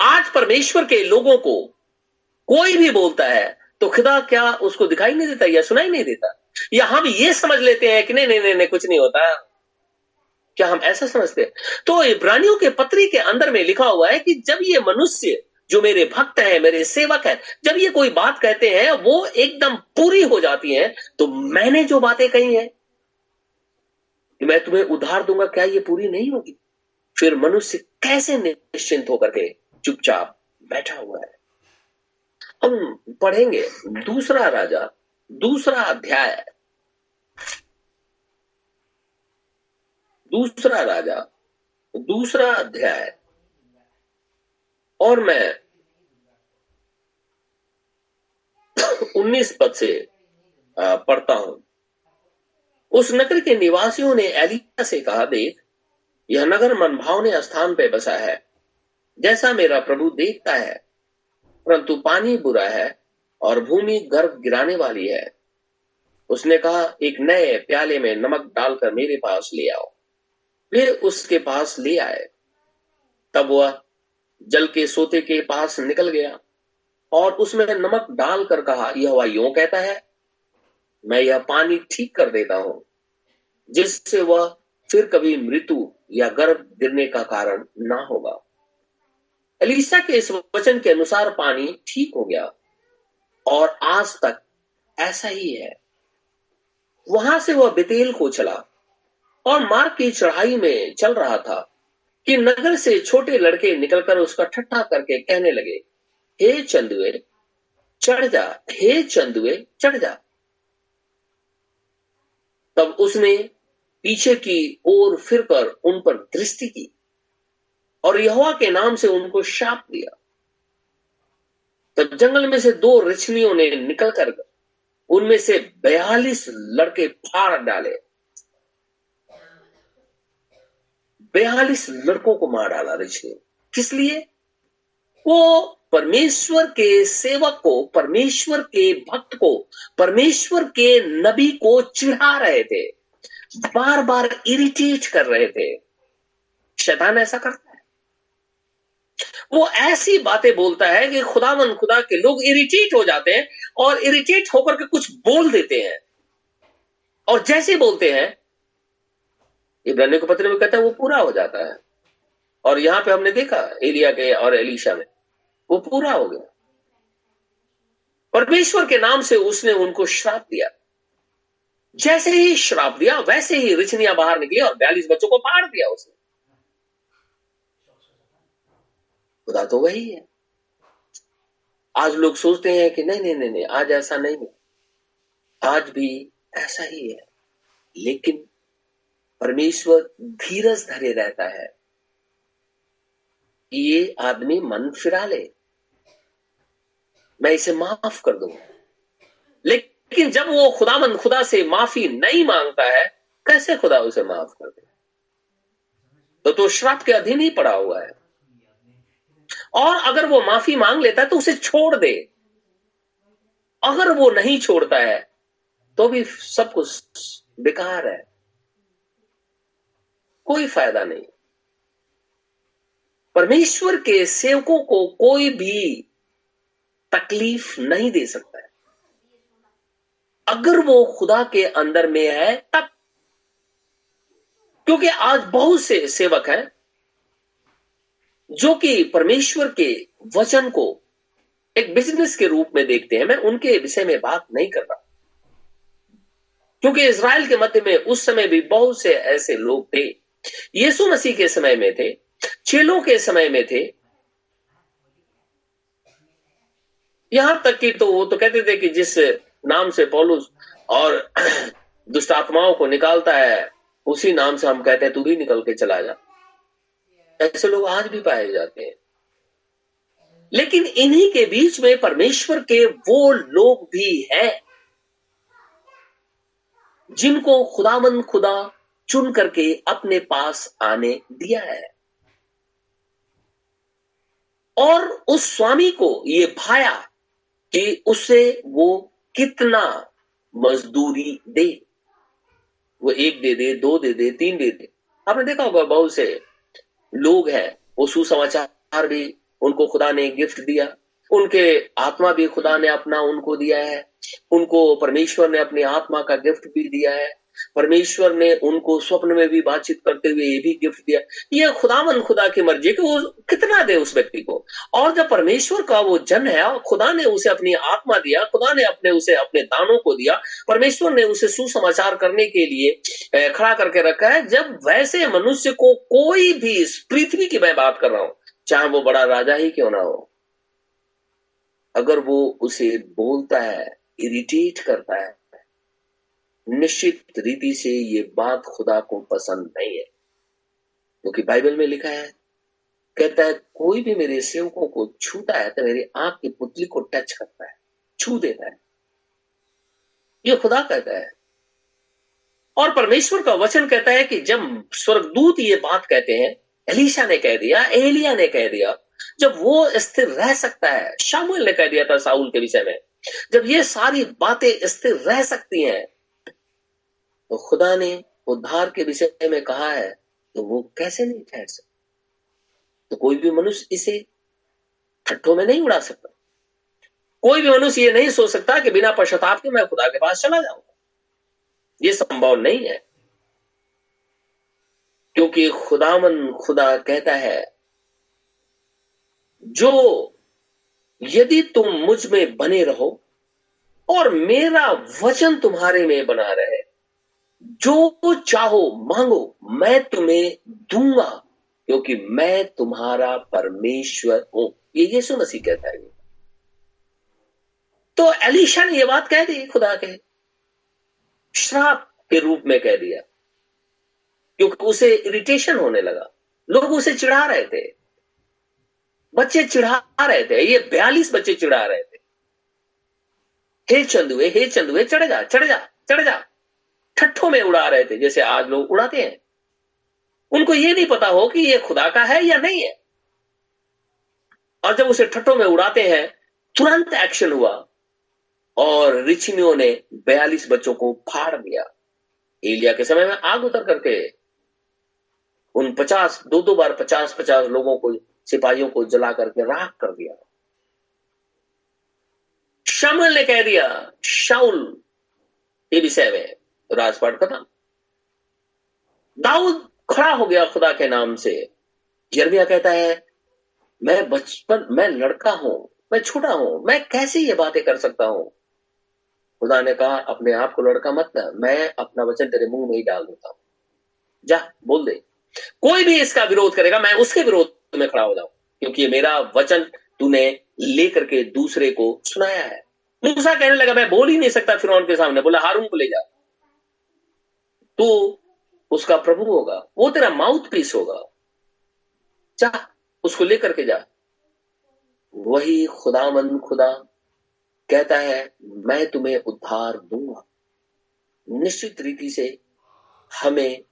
आज परमेश्वर के लोगों को कोई भी बोलता है तो खुदा क्या उसको दिखाई नहीं देता या सुनाई नहीं देता? या हम ये समझ लेते हैं कि नहीं नहीं नहीं, कुछ नहीं होता। क्या हम ऐसा समझते हैं? तो इब्रानियों के पत्री के अंदर में लिखा हुआ है कि जब ये मनुष्य जो मेरे भक्त हैं, मेरे सेवक हैं, जब ये कोई बात कहते हैं, वो एकदम पूरी हो जाती है तो मैंने जो बातें कही हैं मैं तुम्हें उधार दूँगा, क्या ये पूरी नहीं होगी? फिर मनुष्य कैसे निश्चिंत होकर के चुपचाप बैठा हुआ है? हम पढ़ेंगे दूसरा राजा, दूसरा अध्याय। दूसरा राजा, दूसरा अध्याय। और मैं उन्नीस पद से पढ़ता हूँ। उस नगर के निवासियों ने एलिया से कहा, देख, यह नगर मनभावने स्थान पर बसा है। जैसा मेरा प्रभु देखता है, परंतु पानी बुरा है और भूमि गर्भ गिराने वाली है। उसने कहा, एक नए प्याले में नमक डालकर मेरे पास ले आओ। फिर उसके पास ले आए। तब वह जल के सोते के पास निकल गया और उसमें नमक डालकर कहा, यह वह यो कहता है, मैं यह पानी ठीक कर देता हूँ, जिससे वह फिर कभी मृत्यु या गर्भ गिरने का कारण ना होगा। एलिसा के इस वचन के अनुसार पानी ठीक हो गया और आज तक ऐसा ही है। वहाँ से वह बेतेल को चला और मार्ग की चढ़ाई में चल रहा था। कि नगर से छोटे लड़के निकलकर उसका ठट्ठा करके कहने लगे, हे चंदुए चढ़ जा, हे चंदुए चढ़ जा। तब उसने पीछे की ओर फिरकर उन पर दृष्टि की और यहोवा के नाम से उनको शाप दिया। तब जंगल में से दो रचनियों ने निकलकर उनमें से बयालीस लड़के फाड़ डाले। बयालीस लड़कों को मार डाला ऋषि किस लिए? वो परमेश्वर के सेवक को, परमेश्वर के भक्त को, परमेश्वर के नबी को चिढ़ा रहे थे। बार बार इरिटेट कर रहे थे। शैतान ऐसा करता है। वो ऐसी बातें बोलता है कि खुदावन, खुदा के लोग इरिटेट हो जाते हैं और इरिटेट होकर के कुछ बोल देते हैं। और जैसे बोलते हैं इब्रानी को पत्र में कहता है, वो पूरा हो जाता है। और यहाँ पे हमने देखा, एलिया के और एलिशा में, वो पूरा हो गया। परमेश्वर के नाम से उसने उनको श्राप दिया। जैसे ही श्राप दिया, वैसे ही रिचनिया बाहर निकली और बयालीस बच्चों को फाड़ दिया उसने। खुदा तो वही है। आज लोग सोचते हैं कि नहीं नहीं नहीं नहीं, आज ऐसा नहीं है। आज भी ऐसा ही है। लेकिन परमेश्वर धीरज धरे रहता है कि ये आदमी मन फिरा ले। मैं इसे माफ़ कर दूँगा लेकिन जब वो खुदामंद खुदा से माफ़ी नहीं माँगता है, कैसे खुदा उसे माफ़ कर दे? तो तो श्राप के अधीन ही पड़ा हुआ है। और अगर वो माफ़ी मांग लेता है तो उसे छोड़ दे। अगर वो नहीं छोड़ता है तो भी सब कुछ बेकार है। कोई फ़ायदा नहीं। परमेश्वर के सेवकों को कोई भी तकलीफ़ नहीं दे सकता है। अगर वो खुदा के अंदर में है, तब क्योंकि आज बहुत से सेवक हैं, जो कि परमेश्वर के वचन को एक बिज़नेस के रूप में देखते हैं, मैं उनके विषय में बात नहीं कर रहा। क्योंकि इसराइल के मध्य में उस समय भी बहुत से ऐसे लोग थे यीशु मसीह के समय में थे, चेलों के समय में थे। यहाँ तक कि तो वो तो कहते थे कि जिस नाम से पौलुस और दुष्ट आत्माओं को निकालता है, उसी नाम से हम कहते हैं, तू भी निकल के चला जा। ऐसे लोग आज भी पाए जाते हैं। लेकिन इन्हीं के बीच में परमेश्वर के वो लोग भी हैं, जिनको खुदामंद खुदा चुन करके अपने पास आने दिया है। और उस स्वामी को ये भाया कि उसे वो कितना मजदूरी दे। वो एक दे दे, दो दे दे, तीन दे दे। आपने देखा होगा बहुत से लोग हैं, वो सुसमाचार भी उनको खुदा ने गिफ्ट दिया। उनके आत्मा भी खुदा ने अपना उनको दिया है। उनको परमेश्वर ने अपनी आत्मा का गिफ्ट भी दिया है। परमेश्वर ने उनको स्वप्न में भी बातचीत करते हुए ये भी गिफ्ट दिया ये खुदावन खुदा की मर्ज़ी कि वो कितना दे उस व्यक्ति को। और जब परमेश्वर का वो जन है, खुदा ने उसे अपनी आत्मा दिया, खुदा ने अपने उसे अपने दानों को दिया, परमेश्वर ने उसे सुसमाचार करने के लिए खड़ा करके रखा है। जब वैसे मनुष्य को कोई भी इस पृथ्वी की मैं बात कर रहा हूँ, चाहे वो बड़ा राजा ही क्यों ना हो, अगर वो उसे बोलता है, इरिटेट करता है निश्चित रीति से ये बात खुदा को पसंद नहीं है। क्योंकि बाइबल में लिखा है, कहता है, कोई भी मेरे सेवकों को छूता है तो मेरी आँख की पुतली को टच करता है, छू देता है। ये खुदा कहता है। और परमेश्वर का वचन कहता है कि जब स्वर्गदूत ये बात कहते हैं, एलिशा ने कह दिया, एलिया ने कह दिया, जब वो स्थिर रह सकता है शामुल ने कह दिया था साउल के विषय में, जब ये सारी बातें स्थिर रह सकती हैं तो खुदा ने उद्धार के विषय में कहा है तो वो कैसे नहीं ठहर सकता? तो कोई भी मनुष्य इसे ठट्ठों में नहीं उड़ा सकता। कोई भी मनुष्य ये नहीं सोच सकता कि बिना पश्चाताप के मैं खुदा के पास चला जाऊँगा ये संभव नहीं है। क्योंकि खुदामन खुदा कहता है, जो यदि तुम मुझमें बने रहो और मेरा वचन तुम्हारे में बना रहे जो चाहो मांगो, मैं तुम्हें दूँगा, क्योंकि मैं तुम्हारा परमेश्वर हूँ। ये यीशु मसीह कहता है। तो एलिशा ने यह बात कह दी, खुदा के। श्राप के रूप में कह दिया। क्योंकि उसे इरिटेशन होने लगा। लोग उसे चिढ़ा रहे थे। बच्चे चिढ़ा रहे थे। ये बयालीस बच्चे चिढ़ा रहे थे। हे चंदुए हे चंदुए चढ़ जा चढ़ जा चढ़ जा। ठट्ठों में उड़ा रहे थे, जैसे आज लोग उड़ाते हैं। उनको ये नहीं पता हो कि ये खुदा का है या नहीं है। और जब उसे ठट्ठों में उड़ाते हैं, तुरंत एक्शन हुआ और ऋषिनियों ने बयालीस बच्चों को फाड़ दिया। एलिया के समय में आग उतर करके उन पचास, दो दो बार पचास पचास लोगों को, सिपाहियों को जला करके राख कर दिया। शमल ने कह दिया, शाउल के विषय में राजपाट खत्म दाऊद खड़ा हो गया खुदा के नाम से। यर्मिया कहता है, मैं बचपन, मैं लड़का हूँ, मैं छोटा हूँ, मैं कैसे ये बातें कर सकता हूँ? खुदा ने कहा, अपने आप को लड़का मत कर मैं अपना वचन तेरे मुँह में ही डाल देता हूँ। जा, बोल दे। कोई भी इसका विरोध करेगा, मैं उसके विरोध में खड़ा हो जाऊँ, क्योंकि मेरा वचन तूने लेकर के दूसरे को सुनाया है। मूसा कहने लगा, मैं बोल ही नहीं सकता फिर के सामने, बोला, हारून को ले जा। तू उसका प्रभु होगा। वो तेरा माउथ पीस होगा। जा, उसको लेकर के जा। वही खुदामंद खुदा कहता है, मैं तुम्हें उद्धार दूँगा। निश्चित रीति से हमें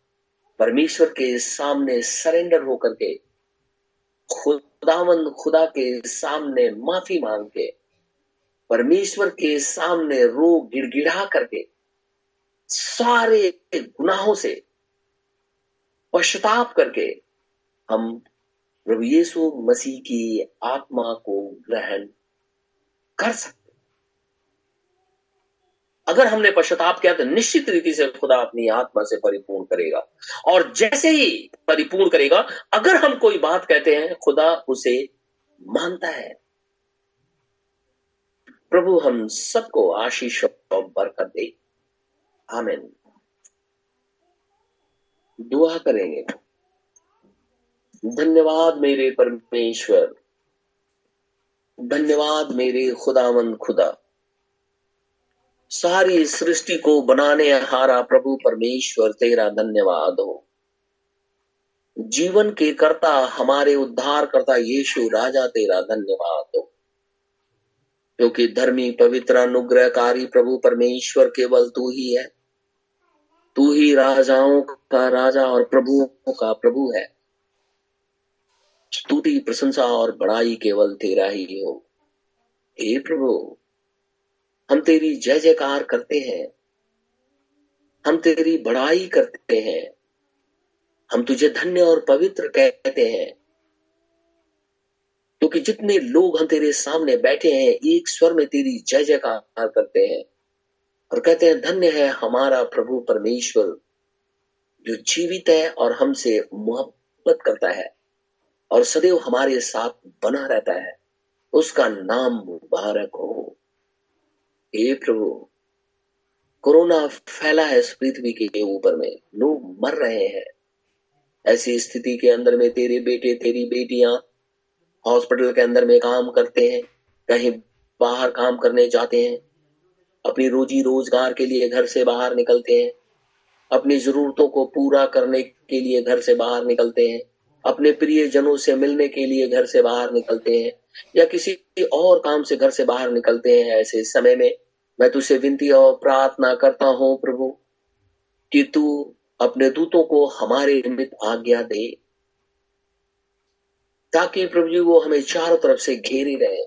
परमेश्वर के सामने सरेंडर होकर के खुदावन खुदा के सामने माफ़ी मांग के, परमेश्वर के सामने रो गिड़गिड़ा करके सारे गुनाहों से पश्चाताप करके हम प्रभु यीशु मसीह की आत्मा को ग्रहण कर सकते अगर हमने पश्चाताप किया तो निश्चित रीति से खुदा अपनी आत्मा से परिपूर्ण करेगा। और जैसे ही परिपूर्ण करेगा, अगर हम कोई बात कहते हैं, खुदा उसे मानता है। प्रभु, हम सबको आशीष और बरकत दे। आमिन। दुआ करेंगे। धन्यवाद मेरे परमेश्वर। धन्यवाद मेरे खुदावंद खुदा। सारी सृष्टि को बनाने हारा प्रभु परमेश्वर, तेरा धन्यवाद हो। जीवन के कर्ता, हमारे उद्धार करता यीशु राजा, तेरा धन्यवाद हो। क्योंकि धर्मी पवित्र, अनुग्रहकारी प्रभु परमेश्वर केवल तू ही है। तू ही राजाओं का राजा और प्रभुओं का प्रभु है। स्तुति, प्रशंसा और बड़ाई केवल तेरा ही हो। हे प्रभु, हम तेरी जय जयकार करते हैं। हम तेरी बड़ाई करते हैं। हम तुझे धन्य और पवित्र कहते हैं। क्योंकि जितने लोग हम तेरे सामने बैठे हैं, एक स्वर में तेरी जय जयकार करते हैं। और कहते हैं, धन्य है हमारा प्रभु परमेश्वर जो जीवित है और हमसे मोहब्बत करता है और सदैव हमारे साथ बना रहता है। उसका नाम मुबारक हो। हे प्रभु, कोरोना फैला है इस पृथ्वी के ऊपर में। लोग मर रहे हैं। ऐसी स्थिति के अंदर में तेरे बेटे, तेरी बेटियाँ हॉस्पिटल के अंदर में काम करते हैं, कहीं बाहर काम करने जाते हैं अपनी रोजी रोज़गार के लिए घर से बाहर निकलते हैं। अपनी जरूरतों को पूरा करने के लिए घर से बाहर निकलते हैं। अपने प्रिय जनों से मिलने के लिए घर से बाहर निकलते हैं या किसी और काम से घर से बाहर निकलते हैं ऐसे समय में। मैं तुझसे विनती और प्रार्थना करता हूँ प्रभु, कि तू अपने दूतों को हमारे निमित्त आज्ञा दे, ताकि प्रभु जी वो हमें चारों तरफ़ से घेरे रहे।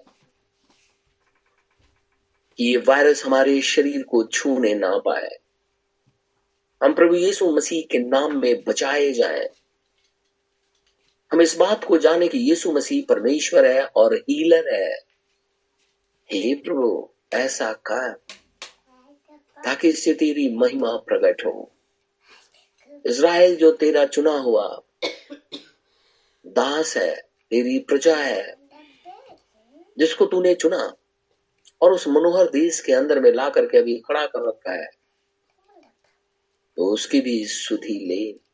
कि ये वायरस हमारे शरीर को छूने ना पाए। हम प्रभु यीशु मसीह के नाम में बचाए जाएँ। हम इस बात को जाने कि यीशु मसीह परमेश्वर है और हीलर है। हे प्रभु, ऐसा कर, ताकि इससे तेरी महिमा प्रकट हो। इज़राइल जो तेरा चुना हुआ दास है, तेरी प्रजा है, जिसको तूने चुना और उस मनोहर देश के अंदर में ला करके अभी खड़ा कर रखा है। तो उसकी भी सुधि ले।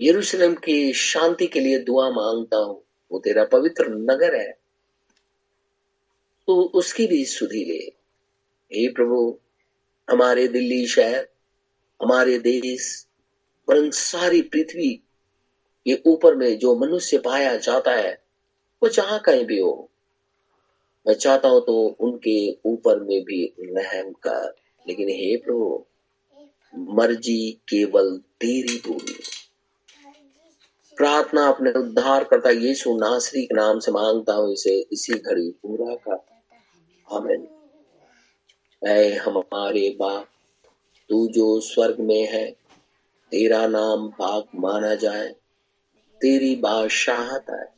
यरूशलेम की शांति के लिए दुआ माँगता हूँ। वो तेरा पवित्र नगर है। तो उसकी भी सुधि ले। हे प्रभु, हमारे दिल्ली शहर, हमारे देश पर सारी पृथ्वी ये ऊपर में जो मनुष्य पाया जाता है, वो जहाँ कहीं भी हो मैं चाहता हूँ तो उनके ऊपर में भी रहम कर लेकिन हे प्रभु, मर्ज़ी केवल तेरी पूरी प्रार्थना अपने उद्धार करता यीशु नासरी के नाम से माँगता हूँ, इसे इसी घड़ी पूरा कर। ऐ हमारे बाप, तू जो स्वर्ग में है, तेरा नाम पाक माना जाए। तेरी बादशाहत है।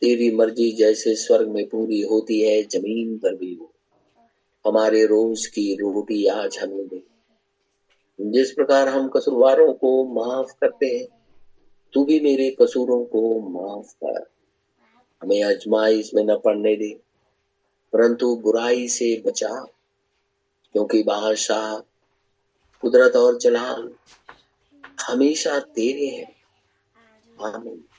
तेरी मर्ज़ी जैसे स्वर्ग में पूरी होती है, ज़मीन पर भी हो हमारे रोज की रोटी आज हमें दे। जिस प्रकार हम कसूरवारों को माफ़ करते हैं, तू भी मेरे कसूरों को माफ़ कर। हमें अजमाइश में न पड़ने दे, परंतु बुराई से बचा। क्योंकि बादशाह, कुदरत और जलाल हमेशा तेरे हैं। Amen